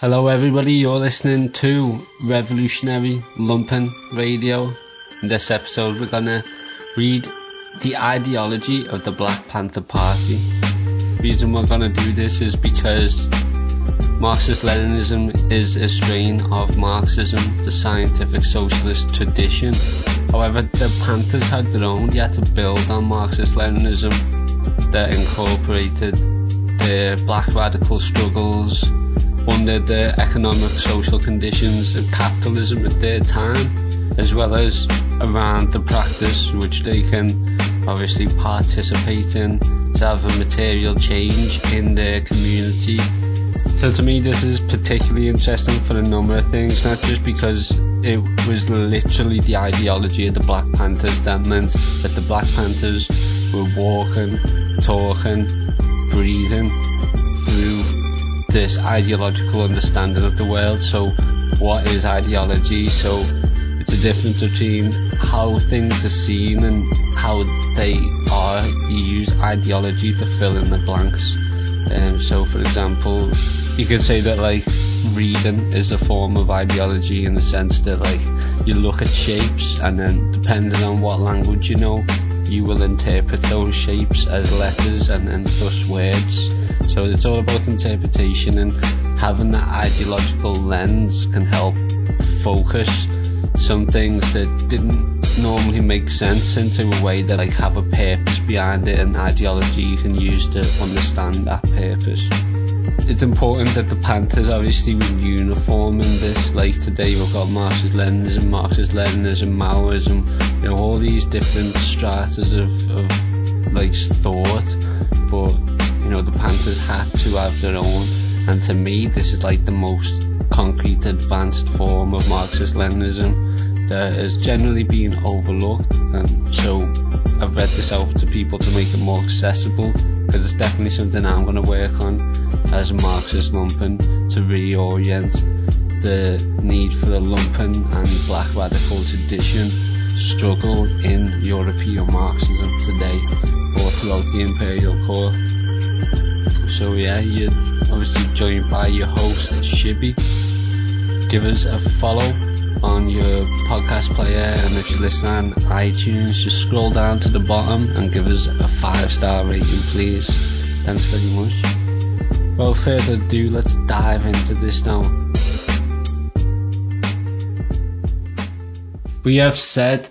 Hello, everybody. You're listening to Revolutionary Lumpen Radio. In this episode, we're gonna read the ideology of the Black Panther Party. The reason we're gonna do this is because Marxist Leninism is a strain of Marxism, the scientific socialist tradition. However, the Panthers had their own, yet to build on Marxist Leninism that incorporated their black radical struggles under the economic social conditions of capitalism at their time, as well as around the practice which they can obviously participate in to have a material change in their community. So to me this is particularly interesting for a number of things, not just because it was literally the ideology of the Black Panthers that meant that the Black Panthers were walking, talking, breathing through this ideological understanding of the world. So, what is ideology? So, it's a difference between how things are seen and how they are. You use ideology to fill in the blanks. Um, so, for example, you could say that like reading is a form of ideology in the sense that like you look at shapes and then depending on what language you know, you will interpret those shapes as letters and, and thus words. So it's all about interpretation and having that ideological lens can help focus some things that didn't normally make sense into a way that like have a purpose behind it and ideology you can use to understand that purpose. It's important that the Panthers obviously were uniform in this. Like today we've got Marxist Leninism, Marxist Leninism, Maoism, you know, all these different stratas of, of like thought. But you know, the Panthers had to have their own. And to me, this is like the most concrete, advanced form of Marxist Leninism that has generally been overlooked. And so I've read this out to people to make it more accessible because it's definitely something I'm going to work on as a Marxist lumpen to reorient the need for the lumpen and black radical tradition struggle in European Marxism today or throughout the imperial core. So yeah, you're obviously joined by your host Shibby. Give us a follow on your podcast player and if you listen on iTunes just scroll down to the bottom and give us a five star rating please. Thanks very much. Without further ado, let's dive into this now. We have said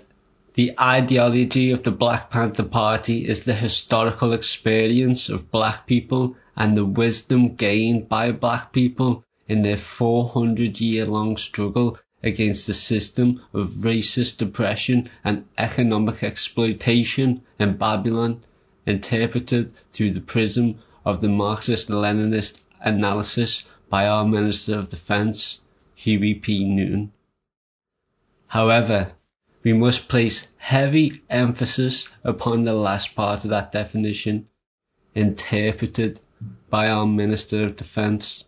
the ideology of the Black Panther Party is the historical experience of black people and the wisdom gained by black people in their 400 year long struggle against the system of racist oppression and economic exploitation in Babylon, interpreted through the prism of the Marxist-Leninist analysis by our Minister of Defense, Huey P. Newton. However, we must place heavy emphasis upon the last part of that definition, interpreted by our Minister of Defense.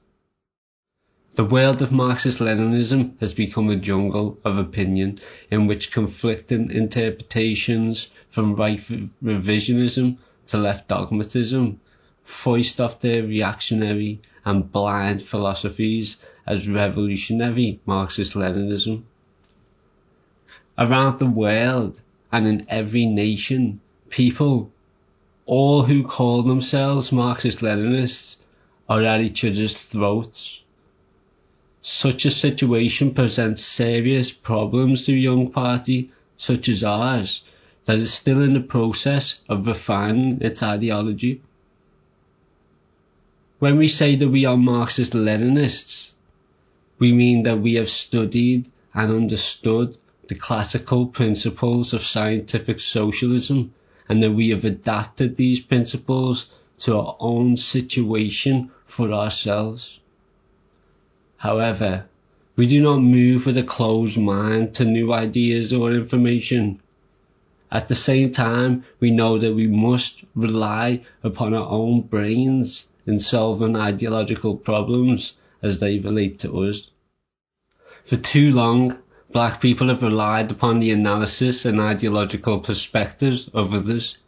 The world of Marxist-Leninism has become a jungle of opinion in which conflicting interpretations from right revisionism to left dogmatism foist off their reactionary and blind philosophies as revolutionary Marxist-Leninism. Around the world and in every nation, people all who call themselves Marxist-Leninists are at each other's throats. Such a situation presents serious problems to a young party such as ours that is still in the process of refining its ideology. When we say that we are Marxist-Leninists, we mean that we have studied and understood the classical principles of scientific socialism and that we have adapted these principles to our own situation for ourselves. However, we do not move with a closed mind to new ideas or information. At the same time, we know that we must rely upon our own brains in solving ideological problems as they relate to us. For too long, Black people have relied upon the analysis and ideological perspectives of others.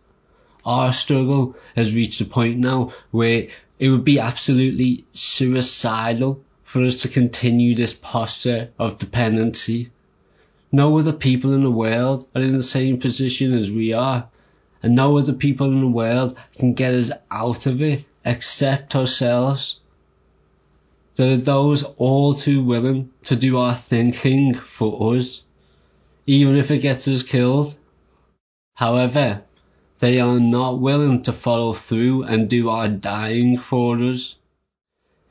Our struggle has reached a point now where it would be absolutely suicidal for us to continue this posture of dependency. No other people in the world are in the same position as we are, and no other people in the world can get us out of it except ourselves. There are those all too willing to do our thinking for us, even if it gets us killed. However, they are not willing to follow through and do our dying for us.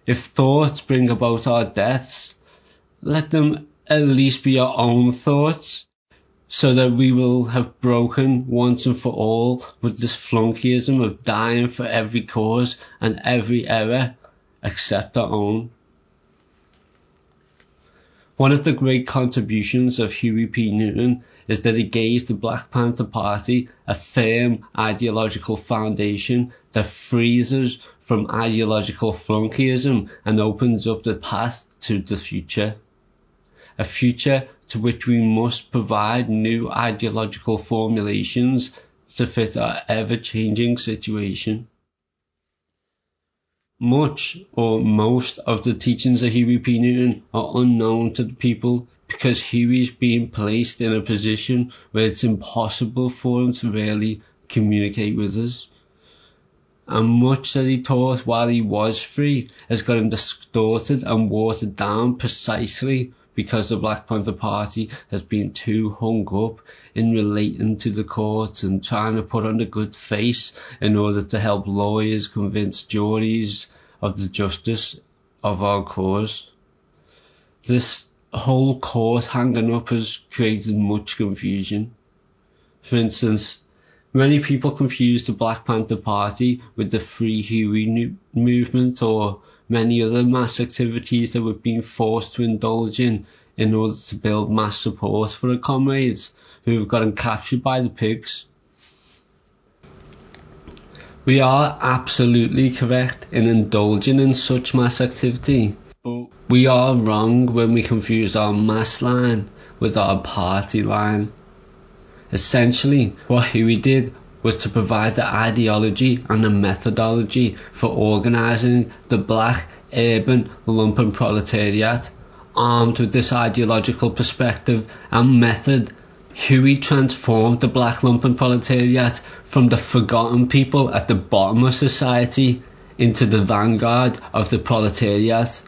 If thoughts bring about our deaths, let them at least be our own thoughts, so that we will have broken once and for all with this flunkeyism of dying for every cause and every error except our own. One of the great contributions of Huey P. Newton is that he gave the Black Panther Party a firm ideological foundation that frees us from ideological flunkeyism and opens up the path to the future. A future to which we must provide new ideological formulations to fit our ever changing situation. Much or most of the teachings of Huey P. Newton are unknown to the people because Huey's being placed in a position where it's impossible for him to really communicate with us. And much that he taught while he was free has got him distorted and watered down precisely because the Black Panther Party has been too hung up in relating to the courts and trying to put on a good face in order to help lawyers convince juries of the justice of our cause. This whole court hanging up has created much confusion. For instance, many people confuse the Black Panther Party with the Free Huey movement or many other mass activities that we're being forced to indulge in in order to build mass support for the comrades who have gotten captured by the pigs. We are absolutely correct in indulging in such mass activity, but we are wrong when we confuse our mass line with our party line. Essentially, what Huey did was to provide the ideology and the methodology for organising the black urban lumpen proletariat. Armed with this ideological perspective and method, Huey transformed the black lumpen proletariat from the forgotten people at the bottom of society into the vanguard of the proletariat.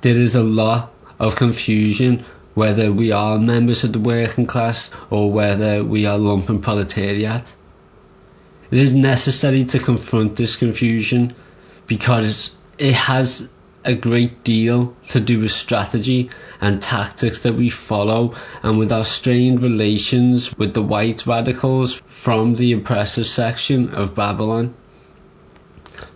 There is a lot of confusion whether we are members of the working class or whether we are lumpen proletariat. It is necessary to confront this confusion because it has a great deal to do with strategy and tactics that we follow and with our strained relations with the white radicals from the oppressive section of Babylon.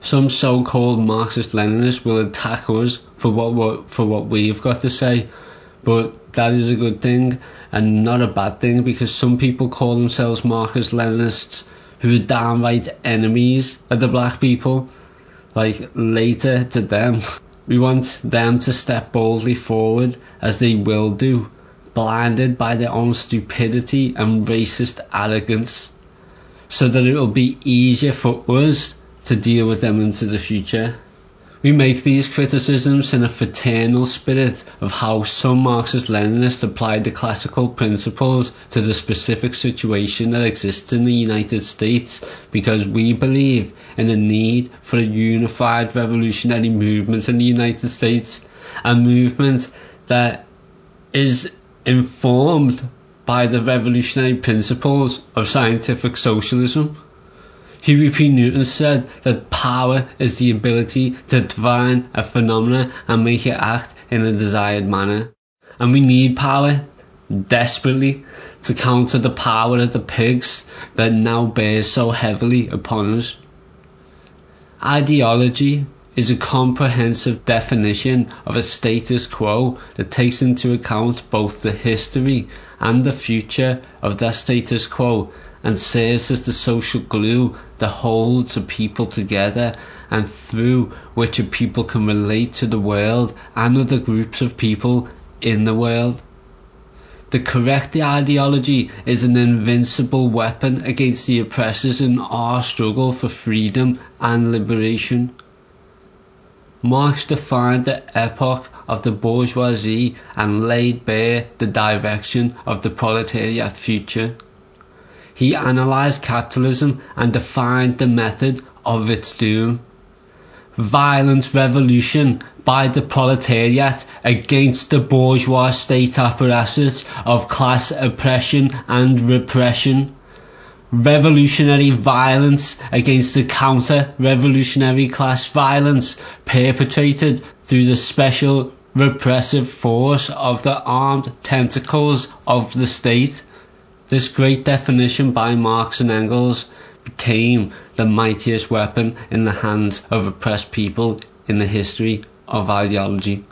Some so-called Marxist Leninists will attack us for what for what we've got to say, but that is a good thing and not a bad thing because some people call themselves Marxist Leninists who are downright enemies of the black people. Like later to them, we want them to step boldly forward as they will do, blinded by their own stupidity and racist arrogance, so that it will be easier for us to deal with them into the future. We make these criticisms in a fraternal spirit of how some Marxist Leninists applied the classical principles to the specific situation that exists in the United States because we believe in the need for a unified revolutionary movement in the United States, a movement that is informed by the revolutionary principles of scientific socialism Huey P. Newton said that power is the ability to define a phenomenon and make it act in a desired manner. And we need power desperately to counter the power of the pigs that now bears so heavily upon us. Ideology is a comprehensive definition of a status quo that takes into account both the history and the future of that status quo and serves as the social glue that holds a people together and through which a people can relate to the world and other groups of people in the world. The correct ideology is an invincible weapon against the oppressors in our struggle for freedom and liberation. Marx defined the epoch of the bourgeoisie and laid bare the direction of the proletariat future. He analyzed capitalism and defined the method of its doom. Violent revolution by the proletariat against the bourgeois state apparatus of class oppression and repression. Revolutionary violence against the counter-revolutionary class violence perpetrated through the special repressive force of the armed tentacles of the state this great definition by Marx and Engels became the mightiest weapon in the hands of oppressed people in the history of ideology.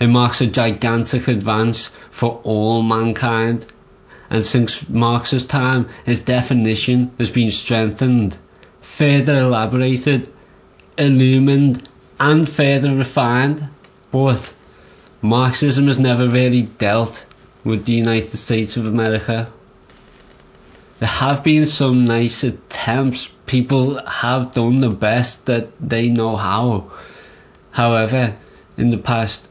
It marks a gigantic advance for all mankind, and since Marx's time, his definition has been strengthened, further elaborated, illumined, and further refined. But Marxism has never really dealt with the United States of America. There have been some nice attempts. People have done the best that they know how. However, in the past,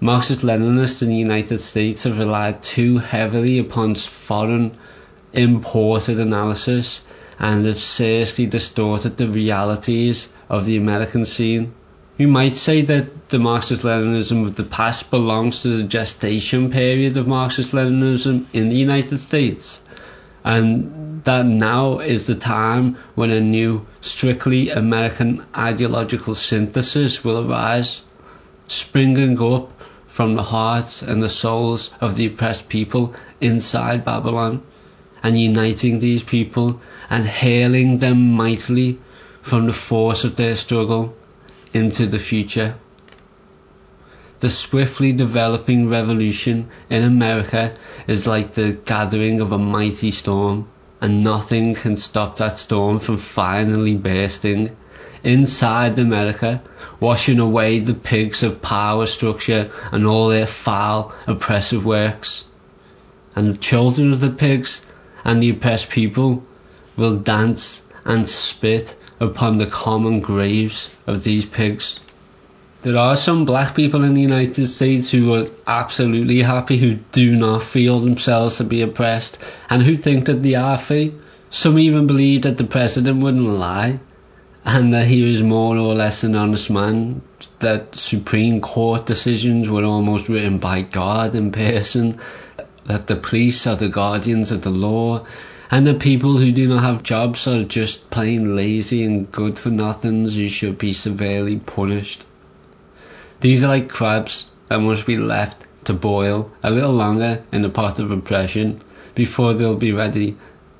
Marxist Leninists in the United States have relied too heavily upon foreign imported analysis and have seriously distorted the realities of the American scene. You might say that the Marxist Leninism of the past belongs to the gestation period of Marxist Leninism in the United States, and that now is the time when a new, strictly American ideological synthesis will arise, springing up from the hearts and the souls of the oppressed people inside Babylon, and uniting these people and hailing them mightily from the force of their struggle into the future. The swiftly developing revolution in America is like the gathering of a mighty storm, and nothing can stop that storm from finally bursting inside America, washing away the pigs of power structure and all their foul, oppressive works. And the children of the pigs and the oppressed people will dance and spit upon the common graves of these pigs. There are some black people in the United States who are absolutely happy, who do not feel themselves to be oppressed, and who think that they are free. Some even believe that the president wouldn't lie, and that he was more or less an honest man, that Supreme Court decisions were almost written by God in person, that the police are the guardians of the law, and the people who do not have jobs are just plain lazy and good for nothings who should be severely punished. These are like crabs that must be left to boil a little longer in the pot of oppression before they'll be ready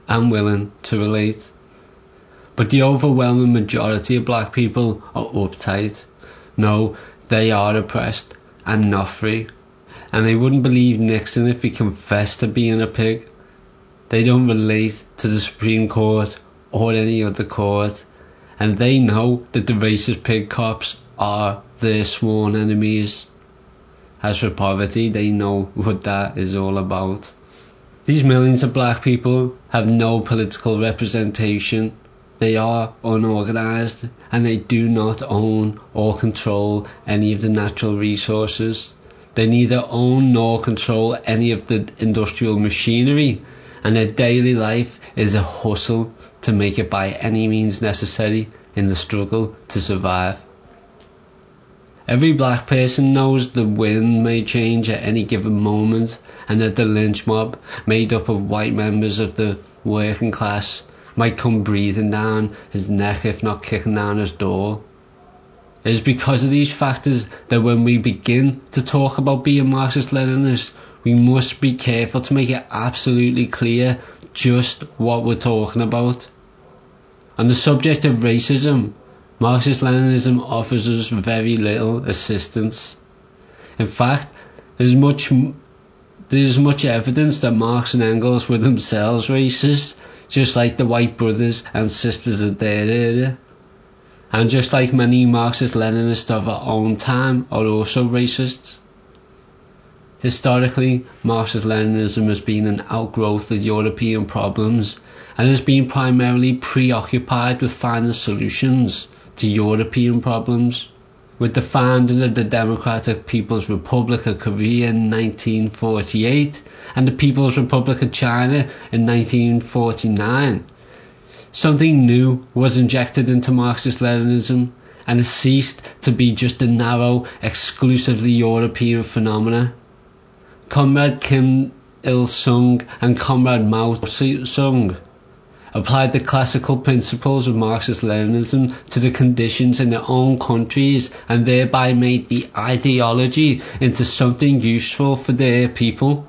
and willing to relate. But the overwhelming majority of black people are uptight. No, they are oppressed and not free. And they wouldn't believe Nixon if he confessed to being a pig. They don't relate to the Supreme Court or any other court, and they know that the racist pig cops are their sworn enemies. As for poverty, they know what that is all about. These millions of black people have no political representation. They are unorganized and they do not own or control any of the natural resources. They neither own nor control any of the industrial machinery and their daily life is a hustle to make it by any means necessary in the struggle to survive. Every black person knows the wind may change at any given moment and that the lynch mob, made up of white members of the working class, might come breathing down his neck if not kicking down his door. It is because of these factors that when we begin to talk about being Marxist Leninists, we must be careful to make it absolutely clear just what we're talking about. On the subject of racism, Marxist Leninism offers us very little assistance. In fact, there's much there's much evidence that Marx and Engels were themselves racist, just like the white brothers and sisters of their era. And just like many Marxist Leninists of our own time are also racists. Historically, Marxist Leninism has been an outgrowth of European problems and has been primarily preoccupied with finding solutions to European problems. with the founding of the Democratic People's Republic of Korea in 1948 and the People's Republic of China in 1949. Something new was injected into Marxist Leninism and it ceased to be just a narrow, exclusively European phenomena. Comrade Kim Il sung and Comrade Mao Zedong applied the classical principles of Marxist Leninism to the conditions in their own countries and thereby made the ideology into something useful for their people.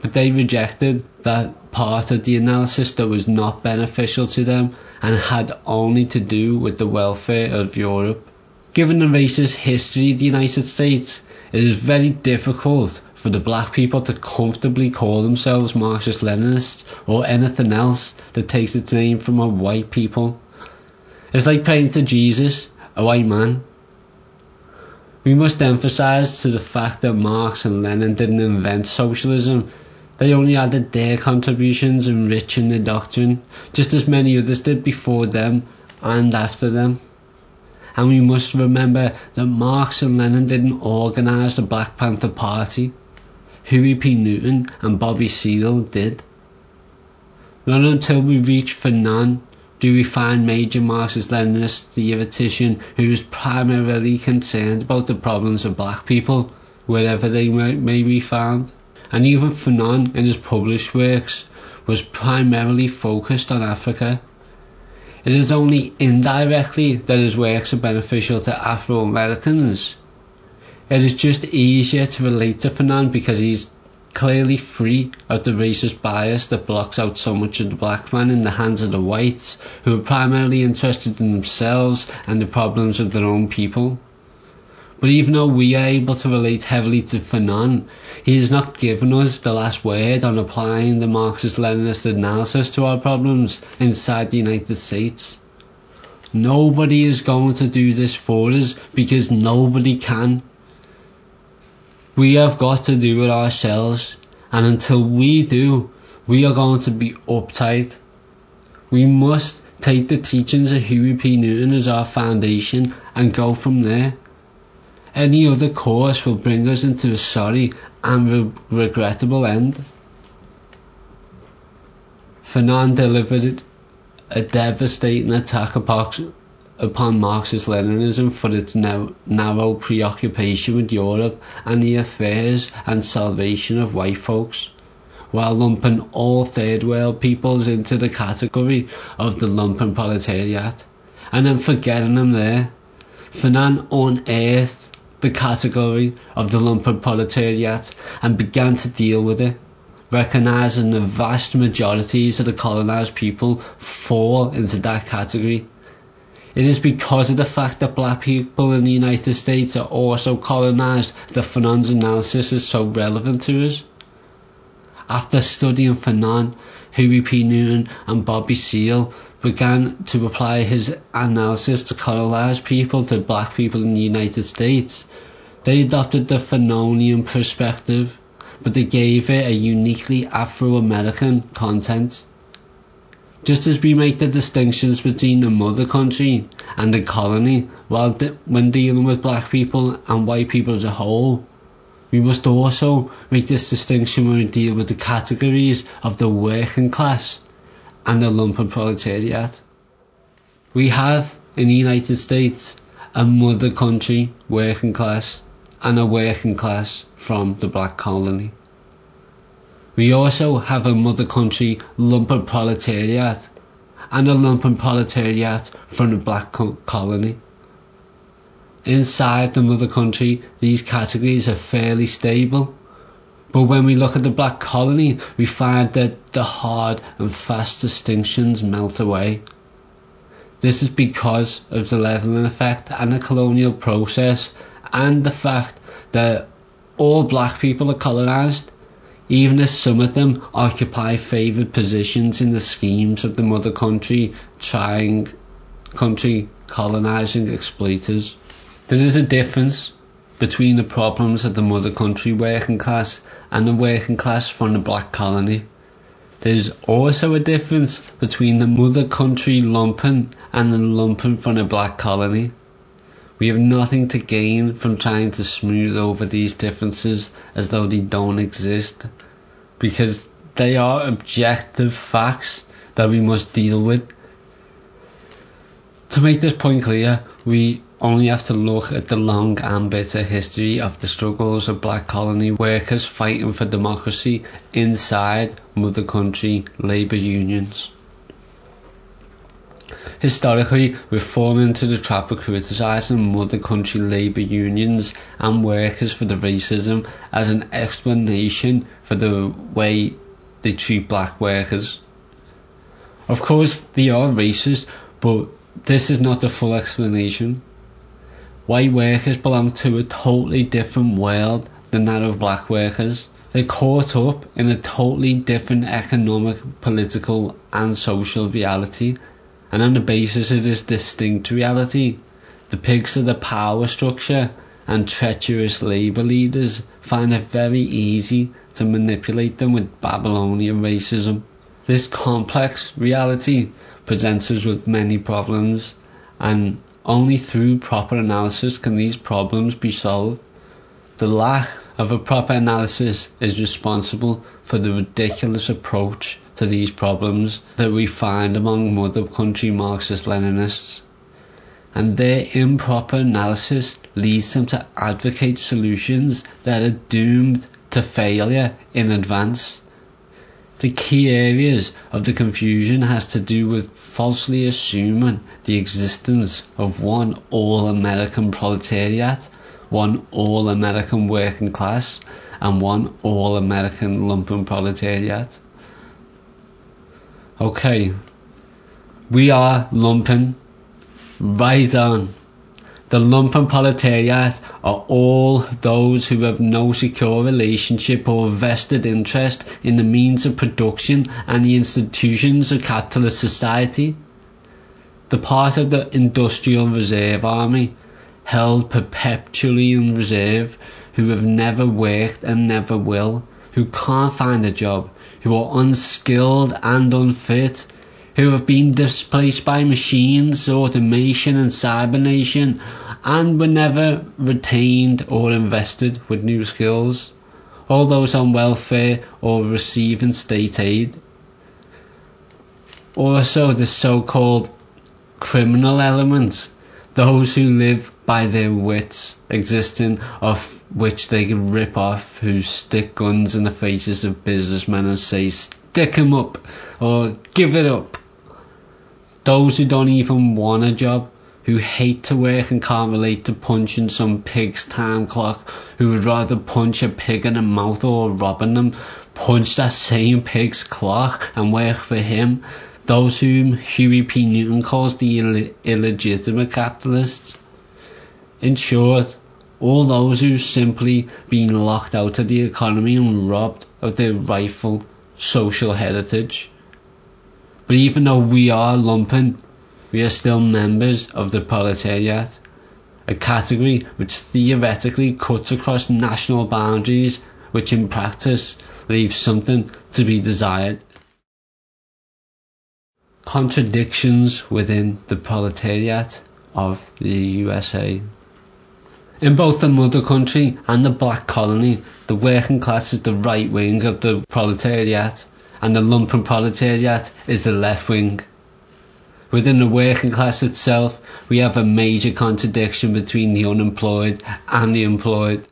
But they rejected that part of the analysis that was not beneficial to them and had only to do with the welfare of Europe. Given the racist history of the United States, it is very difficult for the black people to comfortably call themselves Marxist Leninists or anything else that takes its name from a white people. It's like praying to Jesus, a white man. We must emphasize to the fact that Marx and Lenin didn't invent socialism. They only added their contributions enriching the doctrine, just as many others did before them and after them. And we must remember that Marx and Lenin didn't organise the Black Panther Party. Huey P. Newton and Bobby Seale did. Not until we reach Fanon do we find major Marxist Leninist theoretician who is primarily concerned about the problems of black people, wherever they may, be found. And even Fanon, in his published works, was primarily focused on Africa. It is only indirectly that his works are beneficial to Afro Americans. It is just easier to relate to Fanon because he's clearly free of the racist bias that blocks out so much of the black man in the hands of the whites, who are primarily interested in themselves and the problems of their own people. But even though we are able to relate heavily to Fanon, he has not given us the last word on applying the Marxist Leninist analysis to our problems inside the United States. Nobody is going to do this for us because nobody can. We have got to do it ourselves, and until we do, we are going to be uptight. We must take the teachings of Huey P. Newton as our foundation and go from there. Any other course will bring us into a sorry and re- regrettable end. Fanon delivered a devastating attack upon Marxist Leninism for its narrow preoccupation with Europe and the affairs and salvation of white folks, while lumping all third world peoples into the category of the lumpen proletariat, and then forgetting them there. Fanon unearthed the category of the lumpen proletariat and began to deal with it, recognizing the vast majorities of the colonized people fall into that category it is because of the fact that black people in the United States are also colonized that Fanon's analysis is so relevant to us. After studying Fanon, Huey P. Newton and Bobby Seale began to apply his analysis to colonized people to black people in the United States. They adopted the Fanonian perspective, but they gave it a uniquely Afro-American content. Just as we make the distinctions between the mother country and the colony while de- when dealing with black people and white people as a whole, we must also make this distinction when we deal with the categories of the working class and the lumpen proletariat. We have in the United States a mother country working class and a working class from the black colony. We also have a mother country lumpen proletariat and a lumpen proletariat from the black colony. Inside the mother country, these categories are fairly stable. But when we look at the black colony, we find that the hard and fast distinctions melt away. This is because of the levelling effect and the colonial process and the fact that all black people are colonised even as some of them occupy favoured positions in the schemes of the mother country trying country colonising exploiters. There is a difference between the problems of the mother country working class and the working class from the black colony. There is also a difference between the mother country lumpen and the lumpen from the black colony. We have nothing to gain from trying to smooth over these differences as though they don't exist, because they are objective facts that we must deal with. To make this point clear, we only have to look at the long and bitter history of the struggles of black colony workers fighting for democracy inside mother country labour unions. Historically, we've fallen into the trap of criticising mother country labour unions and workers for the racism as an explanation for the way they treat black workers. Of course, they are racist, but this is not the full explanation. White workers belong to a totally different world than that of black workers. They're caught up in a totally different economic, political, and social reality and on the basis of this distinct reality, the pigs of the power structure and treacherous labour leaders find it very easy to manipulate them with Babylonian racism. This complex reality presents us with many problems, and only through proper analysis can these problems be solved. The lack of a proper analysis is responsible for the ridiculous approach to these problems that we find among mother country Marxist Leninists. And their improper analysis leads them to advocate solutions that are doomed to failure in advance. The key areas of the confusion has to do with falsely assuming the existence of one all-American proletariat, one all-American working class, and one all-American lumpen proletariat. Okay. We are lumpen. Right on. The lumpen proletariat are all those who have no secure relationship or vested interest in the means of production and the institutions of capitalist society. The part of the industrial reserve army held perpetually in reserve who have never worked and never will, who can't find a job, who are unskilled and unfit, who have been displaced by machines, automation and cybernation, and were never retained or invested with new skills, all those on welfare or receiving state aid. Also the so-called criminal elements, those who live by their wits, existing of which they can rip off, who stick guns in the faces of businessmen and say, stick 'em up, or give it up. Those who don't even want a job, who hate to work and can't relate to punching some pig's time clock, who would rather punch a pig in the mouth or robbing them, punch that same pig's clock and work for him. Those whom Huey P. Newton calls the Ill- illegitimate capitalists. In short, all those who simply been locked out of the economy and robbed of their rightful social heritage. But even though we are lumpen, we are still members of the proletariat, a category which theoretically cuts across national boundaries, which in practice leaves something to be desired. Contradictions within the proletariat of the USA. In both the mother country and the black colony, the working class is the right wing of the proletariat, and the lumpen proletariat is the left wing. Within the working class itself, we have a major contradiction between the unemployed and the employed.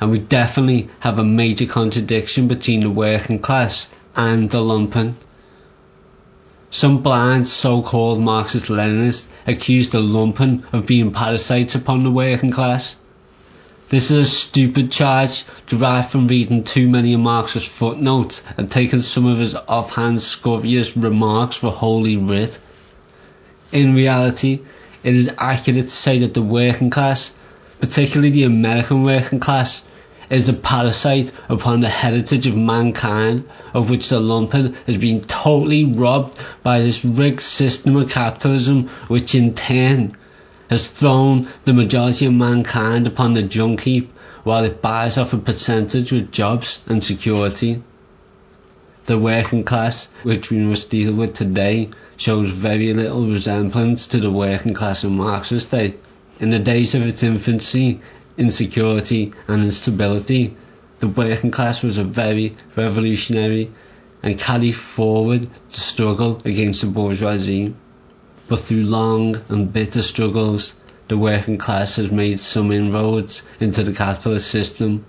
And we definitely have a major contradiction between the working class and the lumpen. Some blind so-called Marxist-Leninists accuse the lumpen of being parasites upon the working class. This is a stupid charge derived from reading too many of Marx's footnotes and taking some of his offhand scurrilous remarks for holy writ. In reality, it is accurate to say that the working class, particularly the American working class, is a parasite upon the heritage of mankind of which the lumpen has been totally robbed by this rigged system of capitalism which in turn has thrown the majority of mankind upon the junk heap while it buys off a percentage with jobs and security. The working class, which we must deal with today, shows very little resemblance to the working class of Marx's day. in the days of its infancy, insecurity and instability, the working class was a very revolutionary and carried forward the struggle against the bourgeoisie. But through long and bitter struggles, the working class has made some inroads into the capitalist system,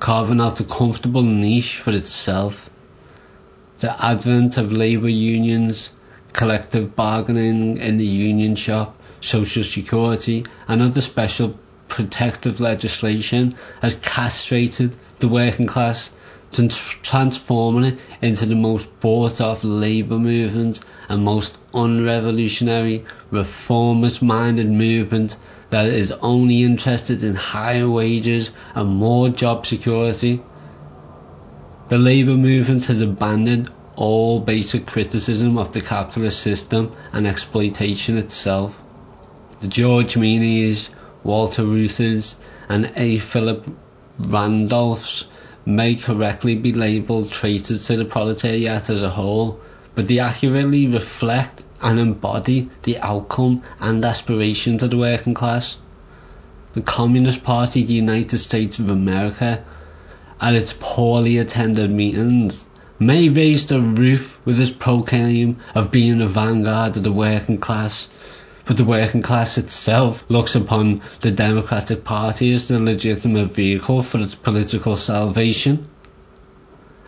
carving out a comfortable niche for itself. The advent of labour unions, collective bargaining in the union shop, social security and other special protective legislation has castrated the working class, transforming it into the most bought off labour movement and most unrevolutionary, reformist minded movement that is only interested in higher wages and more job security. The labour movement has abandoned all basic criticism of the capitalist system and exploitation itself. The George Mooneys, Walter Reuther's, and A. Philip Randolphs may correctly be labelled traitors to the proletariat as a whole, but they accurately reflect and embody the outcome and aspirations of the working class. The Communist Party of the United States of America, at its poorly attended meetings, may raise the roof with its proclaim of being the vanguard of the working class, but the working class itself looks upon the Democratic Party as the legitimate vehicle for its political salvation.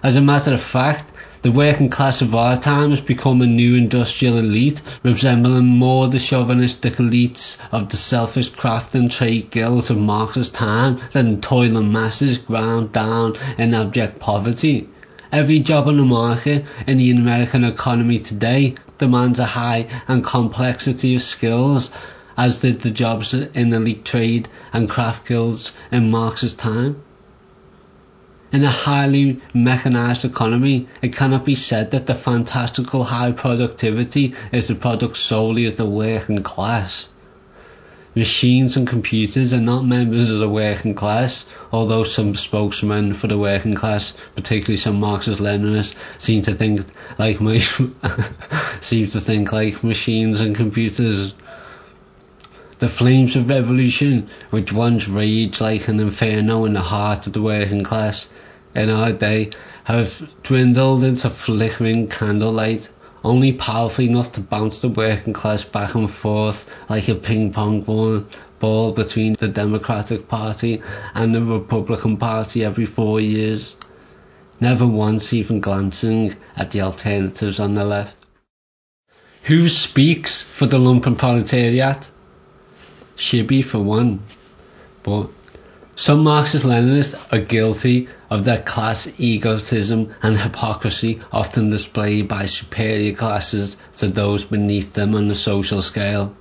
As a matter of fact, the working class of our time has become a new industrial elite, resembling more the chauvinistic elites of the selfish craft and trade guilds of Marx's time than toiling masses ground down in abject poverty. Every job on the market in the American economy today demands a high and complexity of skills, as did the jobs in the elite trade and craft guilds in Marx's time. In a highly mechanized economy, it cannot be said that the fantastical high productivity is the product solely of the working class. Machines and computers are not members of the working class, although some spokesmen for the working class, particularly some Marxist Leninists, seem to think like seem to think like machines and computers. The flames of revolution, which once raged like an inferno in the heart of the working class, in our day have dwindled into flickering candlelight only powerful enough to bounce the working class back and forth like a ping pong ball, between the Democratic Party and the Republican Party every four years, never once even glancing at the alternatives on the left. Who speaks for the lumpen proletariat? Shibby for one, but some Marxist-Leninists are guilty of that class egotism and hypocrisy often displayed by superior classes to those beneath them on the social scale.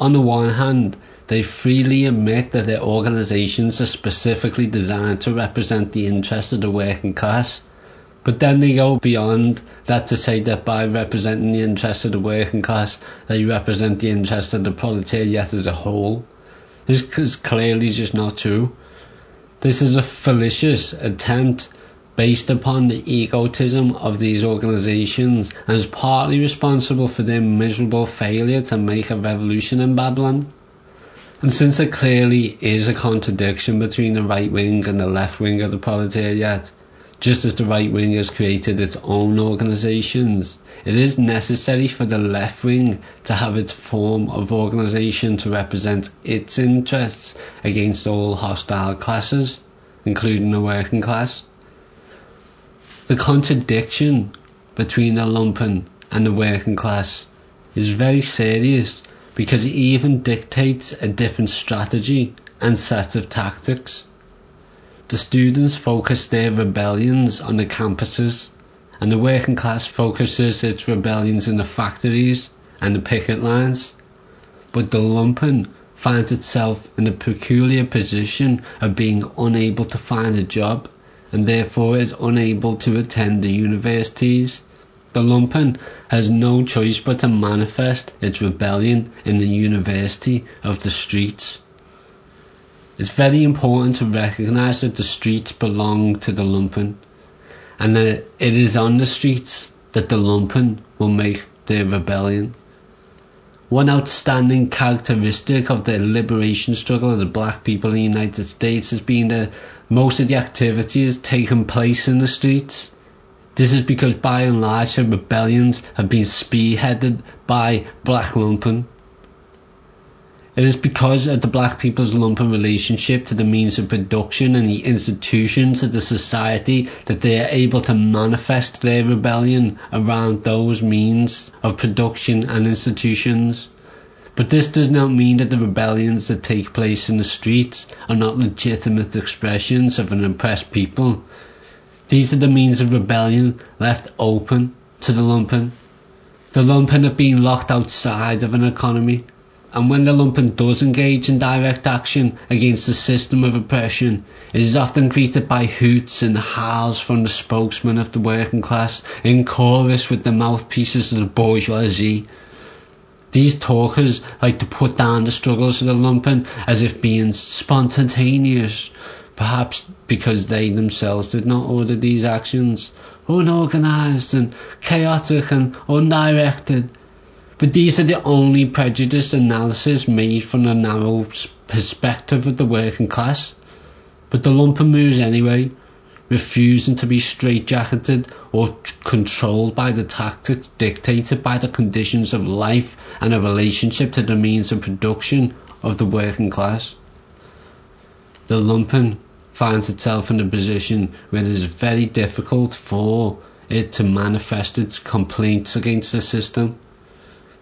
On the one hand, they freely admit that their organizations are specifically designed to represent the interests of the working class, but then they go beyond that to say that by representing the interests of the working class, they represent the interests of the proletariat as a whole. This is clearly just not true. This is a fallacious attempt based upon the egotism of these organizations and is partly responsible for their miserable failure to make a revolution in Babylon. And since there clearly is a contradiction between the right wing and the left wing of the proletariat, just as the right wing has created its own organizations, it is necessary for the left wing to have its form of organisation to represent its interests against all hostile classes, including the working class. The contradiction between the lumpen and the working class is very serious because it even dictates a different strategy and set of tactics. The students focus their rebellions on the campuses and the working class focuses its rebellions in the factories and the picket lines. But the lumpen finds itself in the peculiar position of being unable to find a job and therefore is unable to attend the universities. The lumpen has no choice but to manifest its rebellion in the university of the streets. It's very important to recognize that the streets belong to the lumpen and that it is on the streets that the lumpen will make their rebellion. One outstanding characteristic of the liberation struggle of the black people in the United States has been that most of the activities taken place in the streets. This is because by and large the rebellions have been spearheaded by black lumpen. It is because of the black people's lumpen relationship to the means of production and the institutions of the society that they are able to manifest their rebellion around those means of production and institutions. But this does not mean that the rebellions that take place in the streets are not legitimate expressions of an oppressed people. These are the means of rebellion left open to the lumpen. The lumpen have been locked outside of an economy and when the lumpen does engage in direct action against the system of oppression, it is often greeted by hoots and howls from the spokesmen of the working class in chorus with the mouthpieces of the bourgeoisie. These talkers like to put down the struggles of the lumpen as if being spontaneous, perhaps because they themselves did not order these actions, unorganized and chaotic and undirected. But these are the only prejudiced analysis made from a narrow perspective of the working class. But the lumpen moves anyway, refusing to be straitjacketed or controlled by the tactics dictated by the conditions of life and a relationship to the means of production of the working class. The lumpen finds itself in a position where it is very difficult for it to manifest its complaints against the system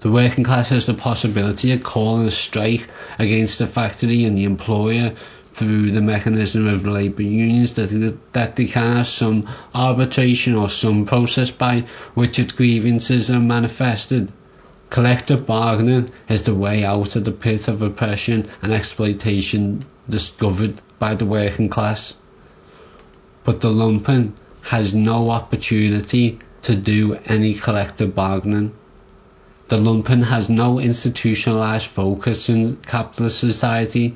the working class has the possibility of calling a strike against the factory and the employer through the mechanism of labour unions that, that they can have some arbitration or some process by which its grievances are manifested. Collective bargaining is the way out of the pit of oppression and exploitation discovered by the working class. But the lumpen has no opportunity to do any collective bargaining. The lumpen has no institutionalized focus in capitalist society.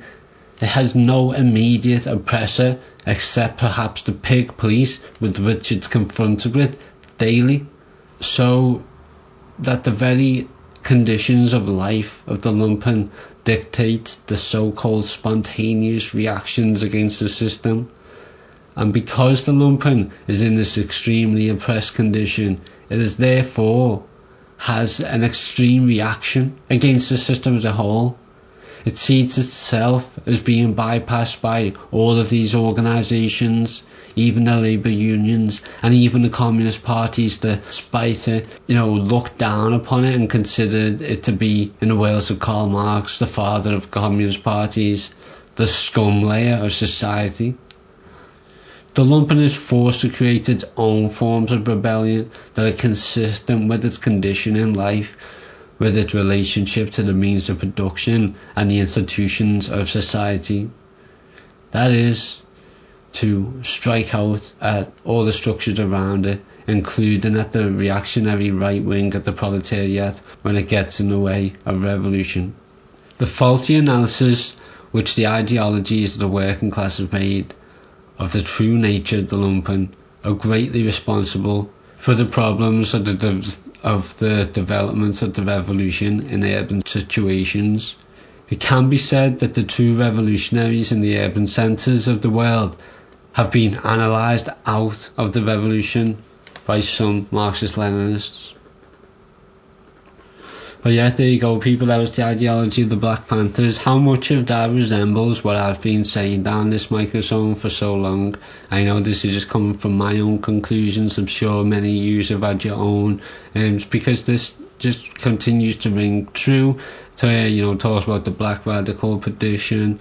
It has no immediate oppressor except perhaps the pig police with which it's confronted with daily. So that the very conditions of life of the lumpen dictate the so-called spontaneous reactions against the system. And because the lumpen is in this extremely oppressed condition, it is therefore has an extreme reaction against the system as a whole. It sees itself as being bypassed by all of these organisations, even the labour unions and even the communist parties despite it, you know, look down upon it and consider it to be, in the words of Karl Marx, the father of communist parties, the scum layer of society. The lumpen is forced to create its own forms of rebellion that are consistent with its condition in life, with its relationship to the means of production and the institutions of society. That is, to strike out at all the structures around it, including at the reactionary right wing of the proletariat when it gets in the way of revolution. The faulty analysis which the ideologies of the working class have made of the true nature of the lumpen are greatly responsible for the problems of the, de- of the development of the revolution in urban situations. It can be said that the true revolutionaries in the urban centres of the world have been analysed out of the revolution by some Marxist Leninists. But yeah, there you go, people. That was the ideology of the Black Panthers. How much of that resembles what I've been saying down this microphone for so long? I know this is just coming from my own conclusions. I'm sure many of you have had your own, um, because this just continues to ring true. So, uh, you know, talks about the Black Radical Tradition.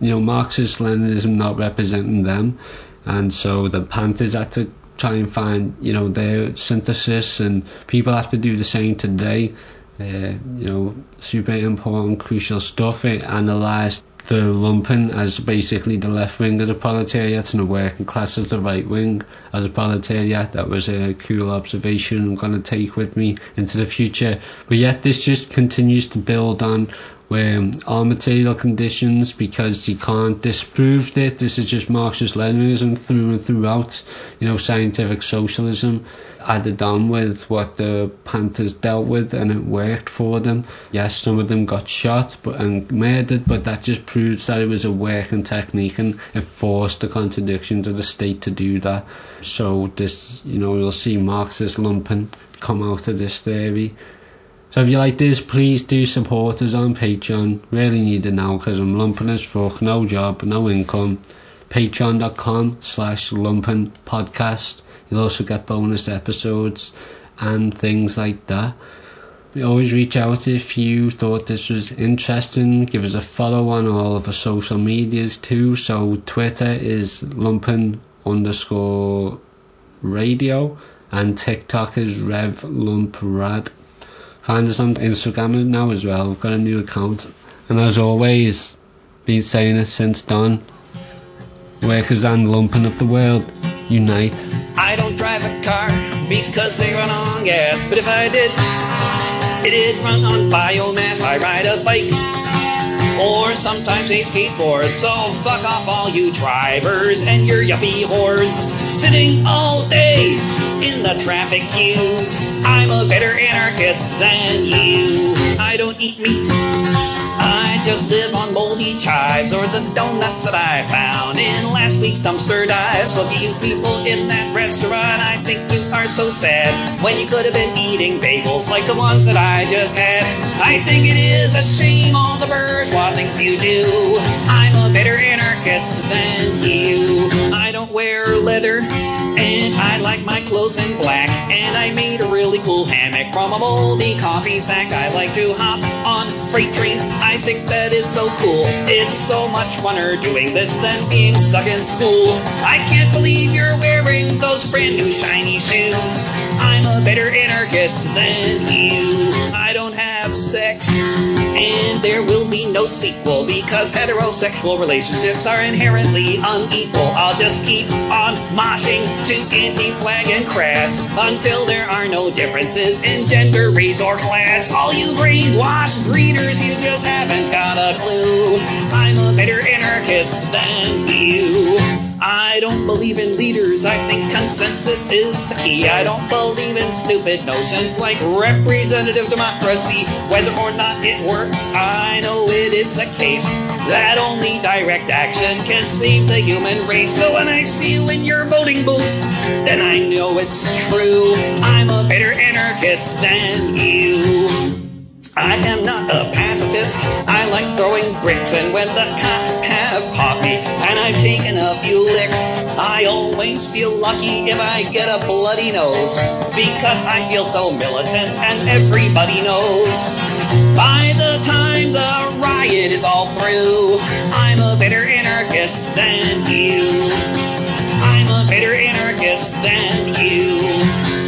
You know, Marxist Leninism not representing them, and so the Panthers had to try and find you know their synthesis, and people have to do the same today uh, you know, super important, crucial stuff. It analysed the lumpen as basically the left wing of the proletariat and the working class as the right wing of the proletariat. That was a cool observation I'm going to take with me into the future. But yet this just continues to build on where our material conditions because you can't disprove it. This is just Marxist Leninism through and throughout, you know, scientific socialism added on with what the Panthers dealt with and it worked for them. Yes, some of them got shot but and murdered, but that just proves that it was a working technique and it forced the contradictions of the state to do that. So this, you know, you'll see Marxist lumpen come out of this theory. So if you like this, please do support us on Patreon. Really need it now because I'm lumpen as fuck, no job, no income. Patreon.com slash lumpen podcast. You'll also get bonus episodes and things like that. We always reach out if you thought this was interesting. Give us a follow on all of our social medias too. So Twitter is lumpen underscore radio and TikTok is Rev Lump Rad. Find us on Instagram now as well. We've got a new account. And as always, been saying it since dawn. Workers and lumpen of the world, unite. I don't drive a car because they run on gas, but if I did, it'd run on biomass. I ride a bike or sometimes a skateboard. So fuck off all you drivers and your yuppie hordes sitting all day in the traffic queues. I'm a better anarchist than you. I don't eat meat. I just live on moldy chives or the donuts that I found in last week's dumpster dives. Look at you people in that restaurant. I think you are so sad when you could have been eating bagels like the ones that I just had. I think it is a shame all the bourgeois things you do. I'm a better anarchist than you. I don't wear leather and I like my clothes in black. And I made a really cool hammock from a moldy coffee sack. I like to hop on freight trains. I think that is so cool. It's so much funner doing this than being stuck in school. I can't believe you're wearing those brand new shiny shoes. I'm a better anarchist than you. I don't have sex. And there will be no sequel because heterosexual relationships are inherently unequal. I'll just keep on moshing to anti-flag and crass until there are no differences in gender, race, or class. All you brainwashed breeders, you just haven't got a clue. I'm a better anarchist than you. I don't believe in leaders. I think consensus is the key. I don't believe in stupid notions like representative democracy. Whether or not it works, I know it is the case that only direct action can save the human race. So when I see you in your voting booth, then I know it's true. I'm a better anarchist than you. I am not a pacifist. I like throwing bricks, and when the cops have caught me and I've taken a few licks, I always feel lucky if I get a bloody nose because I feel so militant and everybody knows. By the time the riot is all through, I'm a better anarchist than you. I'm a better anarchist than you.